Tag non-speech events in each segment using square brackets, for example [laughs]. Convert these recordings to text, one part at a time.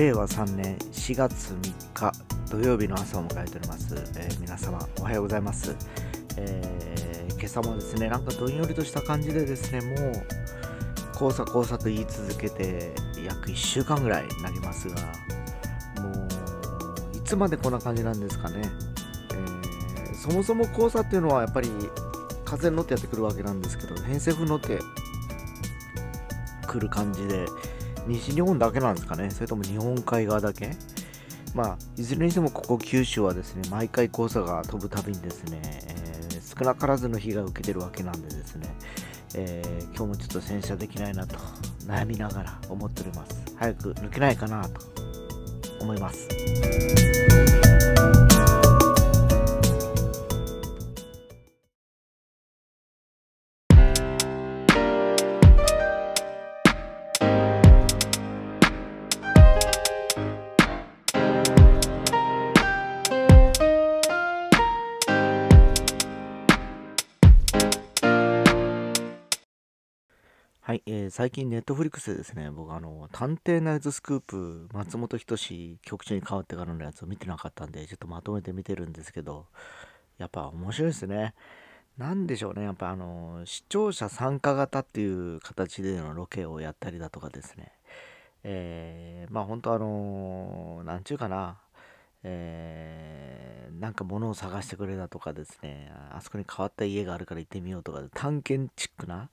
令和3年4月3日土曜日の朝を迎えております、えー皆様おはようございます、えー今朝もですねなんかどんよりとした感じでですねもう黄砂黄砂と言い続けて約1週間ぐらいになりますがもういつまでこんな感じなんですかね、えーそもそも黄砂っていうのはやっぱり風に乗ってやってくるわけなんですけど偏西風に乗って来る感じで西日本だけなんですかね。それとも日本海側だけ？まあいずれにしてもここ九州はですね毎回黄砂が飛ぶたびにですね、えー少なからずの被害を受けてるわけなんでですね、えー今日もちょっと洗車できないなと悩みながら思っております。早く抜けないかなと思います。最近ネットフリックスでですね、僕あの、探偵ナイトスクープ、松本人志局長に変わってからのやつを見てなかったんで、ちょっとまとめて見てるんですけど、やっぱ面白いですね。なんでしょうね、やっぱあの、視聴者参加型っていう形でのロケをやったりだとかですね、えーまあ本当あの、なんちゅうかな、えーなんか物を探してくれだとかですね、あそこに変わった家があるから行ってみようとか、探検チックな、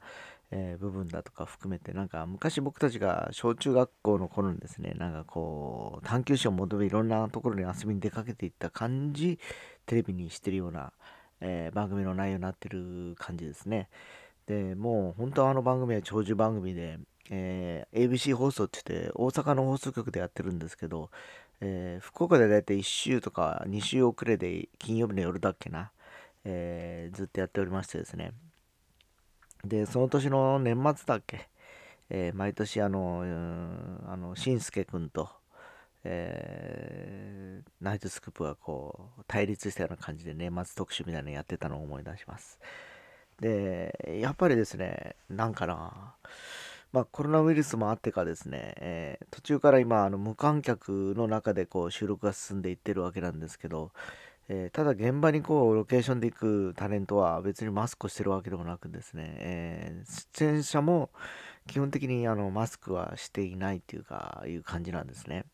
えー部分だとか含めてなんか昔僕たちが小中学校の頃にですねなんかこう探求心を求めいろんなところに遊びに出かけていった感じテレビにしてるような、えー番組の内容になってる感じですね。でもう本当はあの番組は長寿番組で、えー ABC 放送って言って大阪の放送局でやってるんですけど、えー福岡でだいたい1週とか2週遅れで金曜日の夜だっけな、えーずっとやっておりましてですね。でその年の年末だっけ、えー毎年あの、あの、しんすけくんと、えーナイトスクープがこう、対立したような感じで年末特集みたいなのやってたのを思い出します。で、やっぱりですね、なんかな、まあコロナウイルスもあってかですね、えー途中から今、あの無観客の中でこう収録が進んでいってるわけなんですけど、えーただ現場にこうロケーションで行くタレントは別にマスクをしてるわけでもなくですね、えー出演者も基本的にあのマスクはしていないっていうかいう感じなんですね。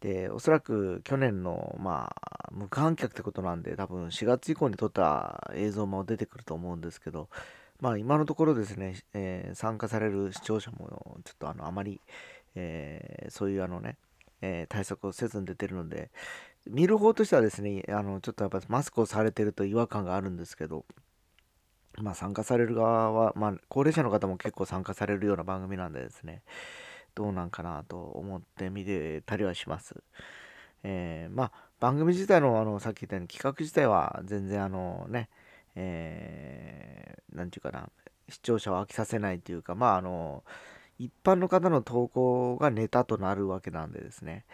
でおそらく去年のまあ無観客ってことなんで多分4月以降に撮った映像も出てくると思うんですけどまあ今のところですね、えー参加される視聴者もちょっとあのあまり、えーそういうあのね、えー対策をせずに出てるので見る方としてはですね、あの、ちょっとやっぱマスクをされてると違和感があるんですけど、まあ参加される側は、まあ高齢者の方も結構参加されるような番組なんでですね、どうなんかなと思って見てたりはします。えーまあ番組自体のあの、さっき言ったように企画自体は全然あのね、えーていうかな、視聴者を飽きさせないというか、まああの、一般の方の投稿がネタとなるわけなんでですね、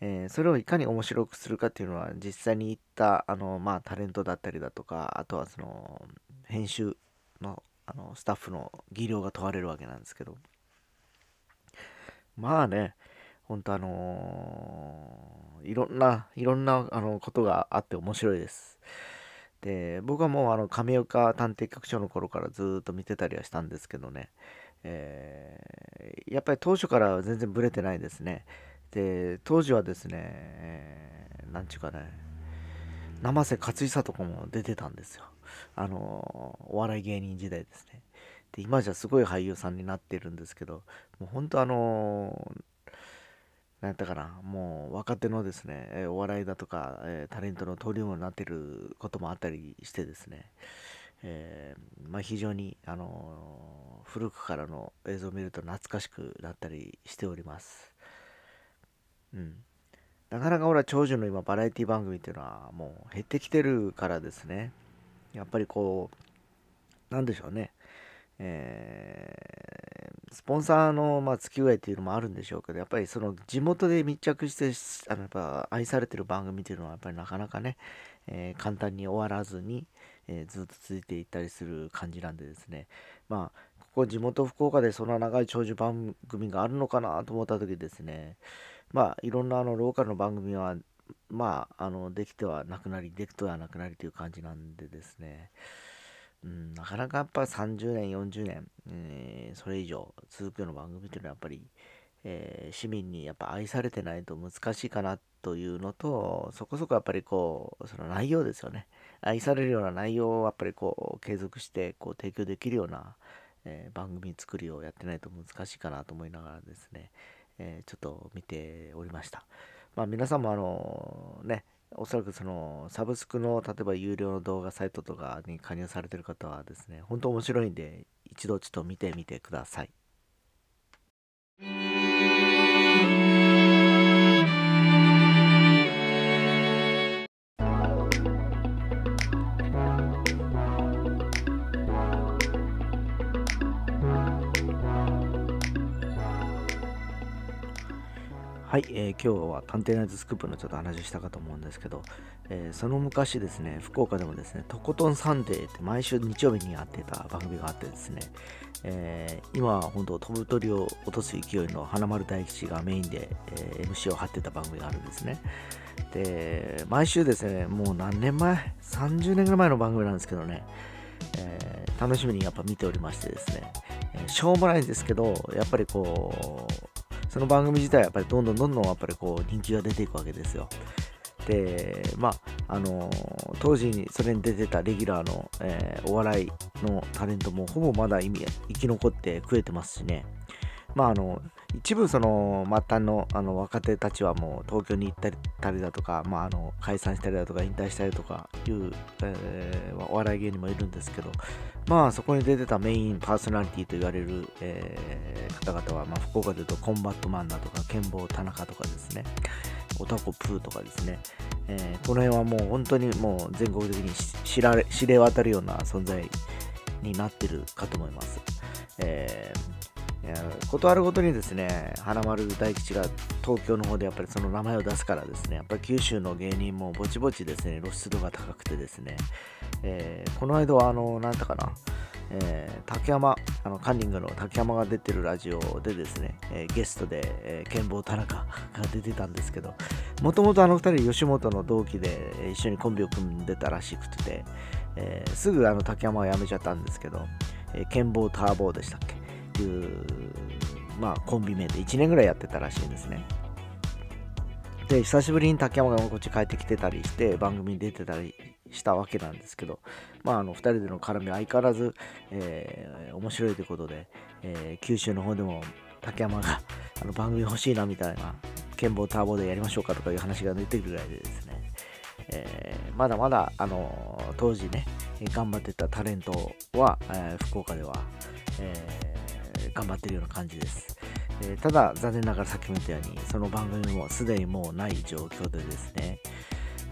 えーそれをいかに面白くするかっていうのは実際に行ったあの、まあ、タレントだったりだとかあとはその編集のあのスタッフの技量が問われるわけなんですけど。まあね本当あのーいろんないろんなあのことがあって面白いです。で僕はもうあの亀岡探偵局長の頃からずっと見てたりはしたんですけどね、えーやっぱり当初から全然ブレてないですね。で当時はですね、えーなんちゅうかね生瀬勝久とかも出てたんですよあのお笑い芸人時代ですねで今じゃすごい俳優さんになってるんですけどもう本当あのなんやったかなもう若手のですねえーお笑いだとか、えータレントの登竜門になってることもあったりしてですねえーまあ、非常に、あの古くからの映像を見ると懐かしくなったりしております。うん。なかなか俺は長寿の今バラエティ番組っていうのはもう減ってきてるからですね。やっぱりこう、なんでしょうね。えースポンサーの、まあ、付き合いっていうのもあるんでしょうけど、やっぱりその地元で密着して、あのやっぱ愛されてる番組っていうのはやっぱりなかなかね、えー簡単に終わらずに、えーずっと続いていったりする感じなんでですね。まあ、ここ地元福岡でそんな長い長寿番組があるのかなと思った時ですね、まあいろんなあのローカルの番組はまああのできてはなくなりできてはなくなりという感じなんでですねうん、なかなかやっぱ30年、40年、えー、それ以上続くような番組というのはやっぱり、えー、市民にやっぱ愛されてないと難しいかなというのと、そこそこやっぱりこう、その内容ですよね。愛されるような内容をやっぱりこう継続してこう提供できるような、えー、番組作りをやってないと難しいかなと思いながらですね、えちょっと見ておりました。まあ皆さんもあのね、おそらくそのサブスクの例えば有料の動画サイトとかに加入されてる方はですね、本当面白いんで一度ちょっと見てみてください。はい、えー、今日は探偵ナイトスクープのちょっと話をしたかと思うんですけど、えー、その昔ですね、福岡でもですね、とことんサンデーって毎週日曜日にやってた番組があってですね、えー、今は本当飛ぶ鳥を落とす勢いの花丸大吉がメインで、え MC を張ってた番組があるんですね。で、毎週ですね、もう何年前 ?30 年ぐらい前の番組なんですけどね、え楽しみにやっぱ見ておりましてですね、えしょうもないんですけど、やっぱりこう、その番組自体はやっぱりどんどんどんどんやっぱりこう人気が出ていくわけですよ。で、まあ、あの、当時にそれに出てたレギュラーの、えー、お笑いのタレントもほぼまだ意味生き残って食えてますしね。まあ、あの、一部その末端のあの若手たちはもう東京に行ったりだとか、まあ、あの解散したりだとか引退したりとかいう、えー、お笑い芸人もいるんですけど、まあそこに出てたメインパーソナリティと言われる、えー、方々は、まあ、福岡でいうとコンバットマンだとか剣坊田中とかですねオタコプーとかですね、えー、この辺はもう本当にもう全国的に知られ知れ渡るような存在になってるかと思います。えー断るごとにですね、花丸大吉が東京の方でやっぱりその名前を出すからですね、やっぱり九州の芸人もぼちぼちですね、露出度が高くてですね、えー、この間はあの、なんだかな、えー、竹山、あのカンニングの竹山が出てるラジオでですね、えー、ゲストで、えー、剣坊田中 [laughs] が出てたんですけど、もともとあの2人、吉本の同期で一緒にコンビを組んでたらしくて、えー、すぐあの竹山は辞めちゃったんですけど、えー、剣坊ターボーでしたっけ？いう、まあ、コンビ名で1年ぐらいやってたらしいんですね。で、久しぶりに竹山がこっち帰ってきてたりして、番組に出てたりしたわけなんですけど、まあ、あの2人での絡み相変わらず、えー、面白いということで、えー、九州の方でも竹山があの番組欲しいなみたいな、剣棒ターボでやりましょうかとかいう話が出てくるぐらいでですね、えー、まだまだ、あの当時ね、頑張ってたタレントは、え福岡では、え頑張ってるような感じです。えー、ただ、残念ながらさっきも言ったように、その番組もすでにもうない状況でですね、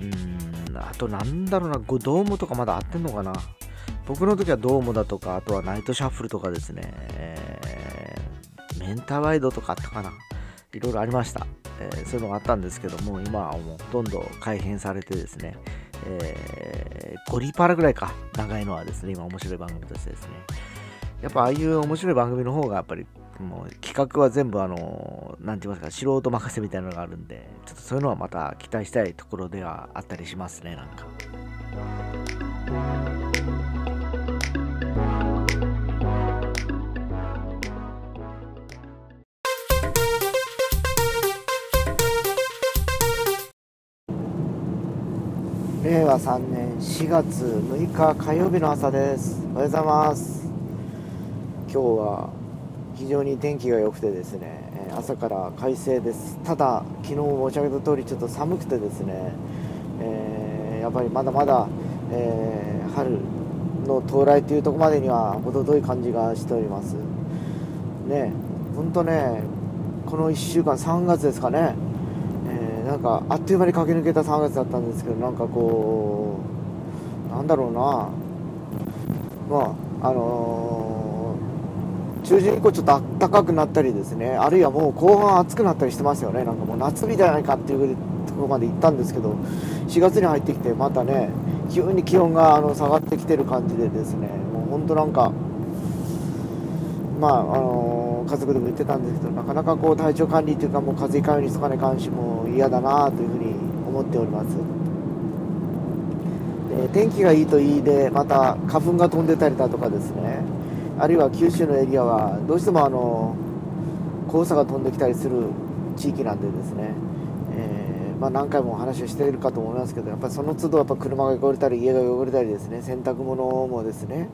うーん、あとなんだろうな、ドームとかまだ合ってんのかな僕の時はドームだとか、あとはナイトシャッフルとかですね、えー、メンターワイドとかあったかな。いろいろありました。えー、そういうのがあったんですけども、今はもうほとんど改変されてですね、えー、ゴリパラぐらいか、長いのはですね、今面白い番組としてですね、やっぱああいう面白い番組の方がやっぱりもう企画は全部あの何て言いますか素人任せみたいなのがあるんでちょっとそういうのはまた期待したいところではあったりしますねなんか。令和3年4月6日火曜日の朝です。おはようございます。今日は非常に天気が良くてですね朝から快晴です。ただ昨日申し上げた通りちょっと寒くてですね、えー、やっぱりまだまだ、えー、春の到来というところまでには程遠い感じがしております。ね本当ねこの1週間3月ですかね、えー、なんかあっという間に駆け抜けた3月だったんですけどなんかこうなんだろうな。まああのー中旬以降ちょっと暖かくなったりですねあるいはもう後半暑くなったりしてますよね。なんかもう夏日じゃないかっていうところまで行ったんですけど4月に入ってきてまたね急に気温があの下がってきてる感じでですねもう本当なんかまああの家族でも言ってたんですけどなかなかこう体調管理というかもう風邪ひかないようにしとかないかんしも嫌だなというふうに思っております。で天気がいいといいでまた花粉が飛んでたりだとかですね。あるいは九州のエリアはどうしてもあの黄砂が飛んできたりする地域なんでですね、えー、まあ、何回もお話をしているかと思いますけどやっぱりその都度やっぱ車が汚れたり家が汚れたりですね。洗濯物もですね、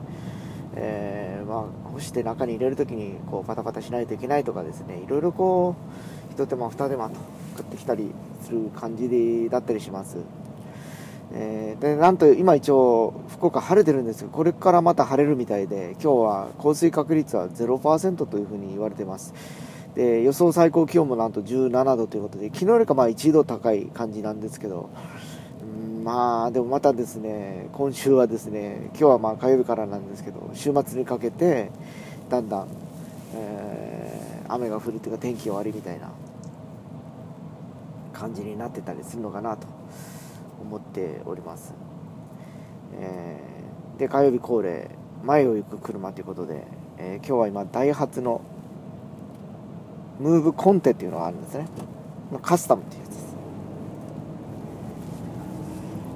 えー、まあ、干して中に入れる時にこうパタパタしないといけないとかですね。いろいろこう一手間二手間と食ってきたりする感じだったりします。えー、でなんと今一応福岡晴れてるんですけどこれからまた晴れるみたいで今日は降水確率は0%というふうに言われています。で予想最高気温もなんと17度ということで昨日よりかまあ1度高い感じなんですけどまあでもまたですね今週はですね今日はまあ火曜日からなんですけど週末にかけてだんだん、えー、雨が降るというか天気が悪いみたいな感じになってたりするのかなと思っております、えー、で火曜日恒例前を行く車ということで、えー、今日は今ダイハツのムーブコンテっていうのがあるんですね。カスタムっていうやつです、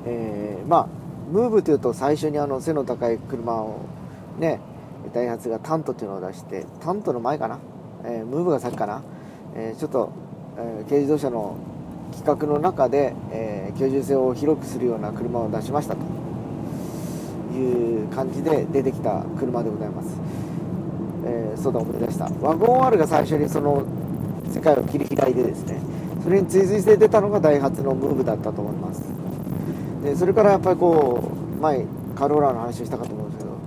えー、まあムーブというと最初にあの背の高い車をねダイハツがタントっていうのを出してタントの前かな、えー、ムーブが先かな、えー、ちょっと、えー、軽自動車の企画の中で、えー、居住性を広くするような車を出しましたと。いう感じで出てきた車でございます、えー、そうだ思い出した。ワゴン R が最初にその世界を切り開いてですね。それに追随して出たのがダイハツのムーブだったと思います。でそれからやっぱりこう前カローラの話をしたかと思うんですけど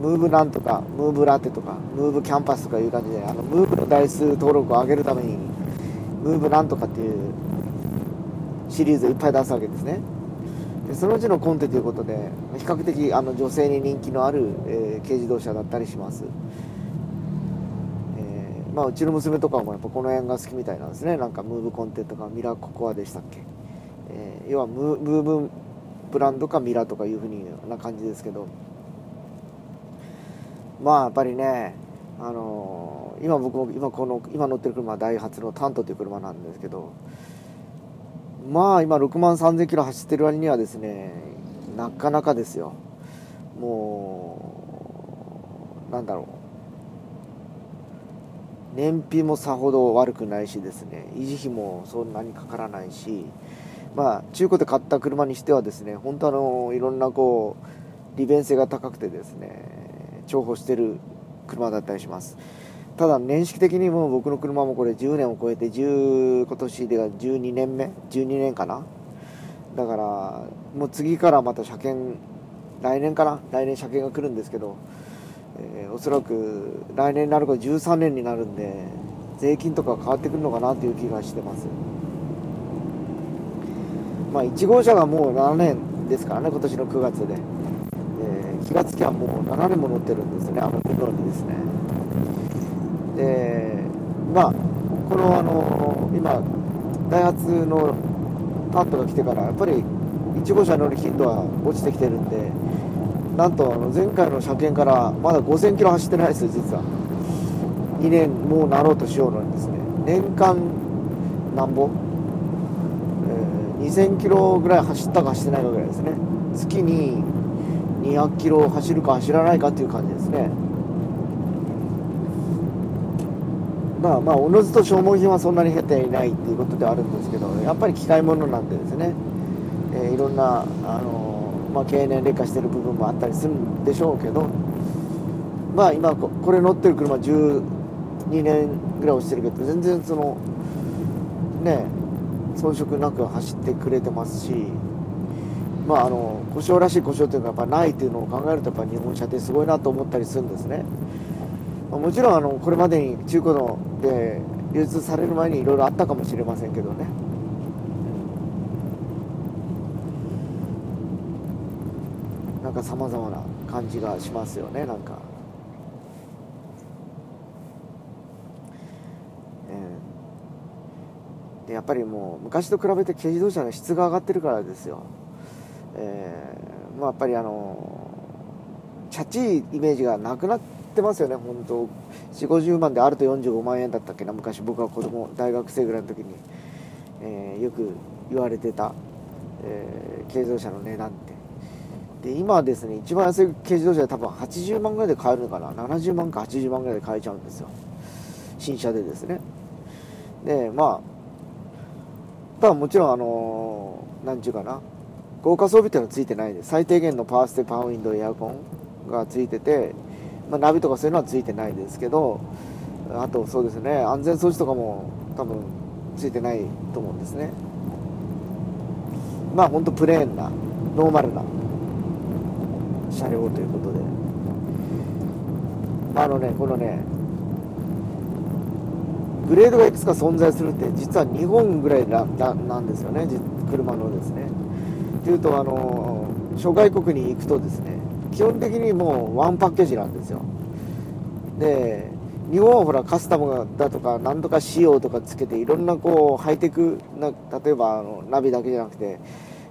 ムーブなんとかムーブラテとかムーブキャンパスとかいう感じであのムーブの台数登録を上げるためにムーブなんとかっていうシリーズをいっぱい出すわけですね。でそのうちのコンテということで較的あの女性に人気のある、えー、軽自動車だったりします、えー、まあ、うちの娘とかもやっぱこの辺が好きみたいなんですね。なんかムーブコンテとかミラココアでしたっけ、えー、要はムーブブランドかミラとかいうふうな感じですけど。まあやっぱりねあのー、今僕も今この今乗ってる車はダイハツのタントという車なんですけど。まあ今6万3000キロ走ってる割にはですねなかなかですよ。もうなんだろう。燃費もさほど悪くないしですね。維持費もそんなにかからないし。まあ中古で買った車にしてはですね本当あのいろんなこう利便性が高くてですね重宝してる車だったりします。ただ年式的にも僕の車もこれ10年を超えて10今年では12年目？12年かな？だからもう次からまた車検来年かな？来年車検が来るんですけど、えー、おそらく来年になると13年になるんで税金とか変わってくるのかなという気がしてます。まあ1号車がもう7年ですからね今年の9月で、えー、気がつきはもう7年も乗ってるんですねあの車にですね。でまあこのあの今ダイハツのタントが来てからやっぱり1号車乗る頻度は落ちてきてるんでなんとあの前回の車検からまだ5000キロ走ってないですよ実は。2年もうなろうとしようのにですね。年間なんぼ、えー、2000キロぐらい走ったか走ってないかぐらいですね。月に200キロ走るか走らないかっていう感じですね。まあまあおのずと消耗品はそんなに減っていないっていうことではあるんですけどやっぱり機械物なんでですね、えー、いろんなあの、まあ、経年劣化してる部分もあったりするんでしょうけどまあ今これ乗ってる車12年ぐらい落ちてるけど全然そのね遜色なく走ってくれてますしまああの故障らしい故障というかやっぱないっていうのを考えるとやっぱ日本車ってすごいなと思ったりするんですね。もちろんあのこれまでに中古ので流通される前にいろいろあったかもしれませんけどね。なんかさまざまな感じがしますよねなんか、えー、でやっぱりもう昔と比べて軽自動車の質が上がってるからですよ、えー、まあやっぱりあのチャチいイメージがなくなっってますよね本当。4 5 0万であると45万円だったっけな昔僕は子供大学生ぐらいの時に、えー、よく言われてた、えー、軽自動車の値段って。で今はですね一番安い軽自動車で多分80万ぐらいで買えるのかな。70万か80万ぐらいで買えちゃうんですよ。新車でですね。でまあただもちろんあの何ちゅうかな。豪華装備っていうのはついてないで最低限のパワーステパワーウィンドウエアコンがついてて、まあ、ナビとかそういうのはついてないですけどあとそうですね安全装置とかも多分ついてないと思うんですね。まあ本当プレーンなノーマルな車両ということで。あのねこのねグレードがいくつか存在するって実は日本ぐらいななんですよね。車のですね。というとあの諸外国に行くとですね基本的にもうワンパッケージなんですよ。で日本はほらカスタムだとか何とか仕様とかつけていろんなこうハイテクな例えばあのナビだけじゃなくて、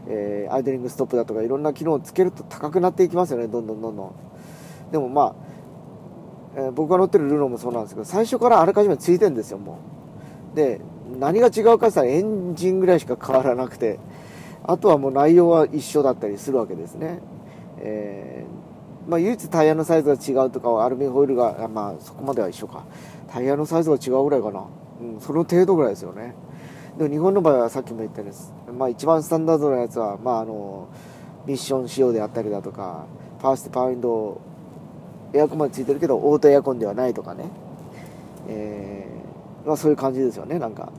えー、アイドリングストップだとかいろんな機能をつけると高くなっていきますよね。どんどんどんどん。でもまあえー、僕が乗ってるルノもそうなんですけど最初からあらかじめついてるんですよもう。で何が違うかって言ったらエンジンぐらいしか変わらなくてあとはもう内容は一緒だったりするわけですね、えー、まあ、唯一タイヤのサイズが違うとかアルミホイルがまあそこまでは一緒か。タイヤのサイズが違うぐらいかな、うん、その程度ぐらいですよね。でも日本の場合はさっきも言ったように、まあ、一番スタンダードなやつは、まあ、あのミッション仕様であったりだとかパワーステパワーウンドエアコンまでついてるけどオートエアコンではないとかね、えー、まあ、そういう感じですよねなんか。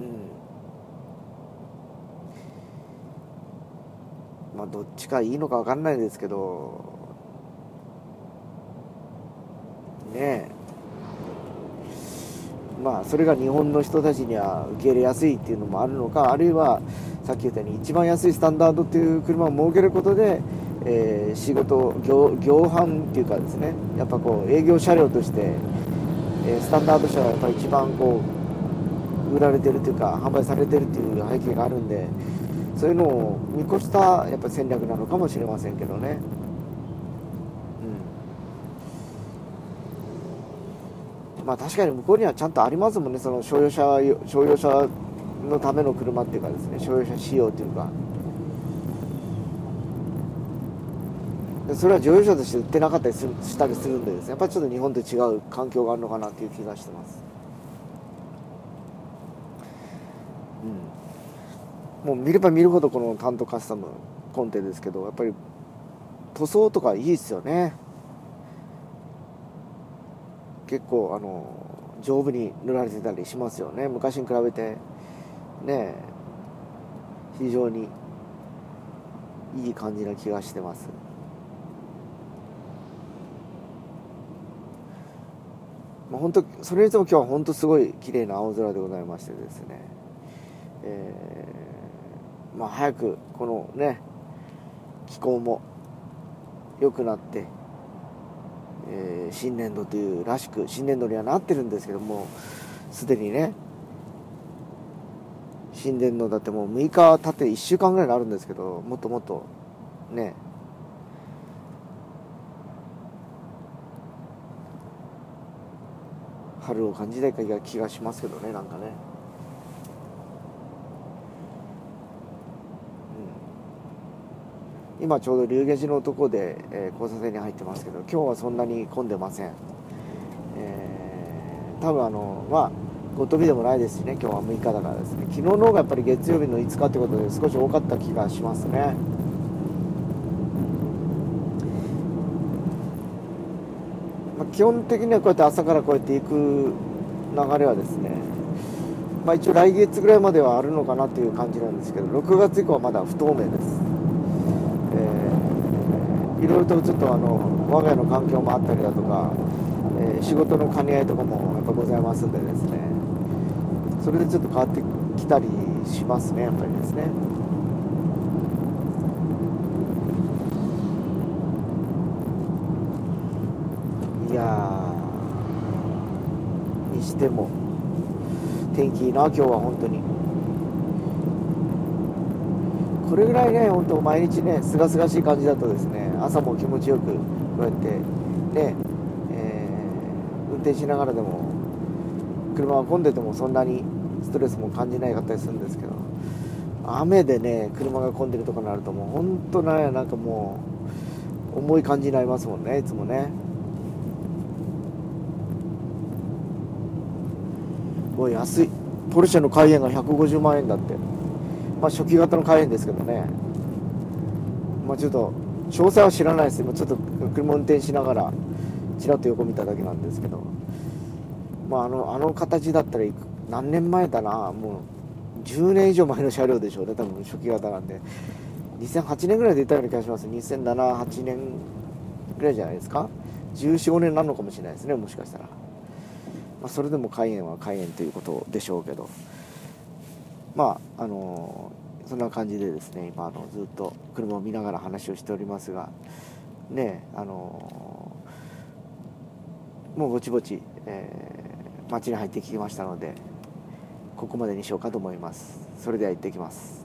うんまあどっちかいいのか分かんないですけどねえ。まあそれが日本の人たちには受け入れやすいっていうのもあるのかあるいはさっき言ったように一番安いスタンダードっていう車を設けることで、えー、仕事業業販っていうかですね。やっぱこう営業車両として、えー、スタンダード車がやっぱ一番こう売られてるというか販売されてるっていう背景があるんでそういうのを見越したやっぱ戦略なのかもしれませんけどね。まあ確かに向こうにはちゃんとありますもんね。その商用車商用車のための車っていうかですね。商用車仕様っていうか。それは乗用車として売ってなかったりするしたりするんでですね。やっぱりちょっと日本と違う環境があるのかなっていう気がしてますうんもう見れば見るほどこのタントカスタムコンテですけどやっぱり塗装とかいいですよね。結構あの丈夫に塗られてたりしますよね。昔に比べて。ね非常にいい感じな気がしてます。まあ本当それにしても今日は本当すごい綺麗な青空でございましてですね。えー、まあ早くこのね気候も良くなってえー、新年度というらしく新年度にはなってるんですけどもすでにね新年度だってもう6日経って1週間ぐらいになるんですけどもっともっとね春を感じたい気がしますけどねなんかね。今ちょうど龍下寺のとこで、えー、交差点に入ってますけど今日はそんなに混んでません、えー、多分あのまあごとびでもないですしね今日は6日だからですね。昨日の方がやっぱり月曜日の5日ってことで少し多かった気がしますね。まあ、基本的にはこうやって朝からこうやって行く流れはですねまあ一応来月ぐらいまではあるのかなっていう感じなんですけど6月以降はまだ不透明です。いろいろとちょっとあの我が家の環境もあったりだとか、えー、仕事の兼ね合いとかもやっぱございますんでですねそれでちょっと変わってきたりしますねやっぱりですね。いやにしても天気いいな今日は本当にこれぐらいね本当毎日ねすがすがしい感じだとですね朝も気持ちよくこうやってね、えー、運転しながらでも車が混んでてもそんなにストレスも感じないかったりするんですけど雨でね車が混んでるとこになるともう本当ねなんかもう重い感じになりますもんねいつもね。おい安い。ポルシェのカイエンが150万円だって。まあ初期型のカイエンですけどね。まあちょっと詳細は知らないです。今ちょっと車運転しながらちらっと横見ただけなんですけど。まああのあの形だったら何年前だな。もう10年以上前の車両でしょうね多分初期型なんで。2008年ぐらいで出たような気がします。2007-8年ぐらいじゃないですか。14、5年なのかもしれないですねもしかしたら、まあ、それでも開園は開園ということでしょうけど。まああのそんな感じでですね今あのずっと車を見ながら話をしておりますがねあのもうぼちぼち、えー、街に入ってきましたのでここまでにしようかと思います。それでは行ってきます。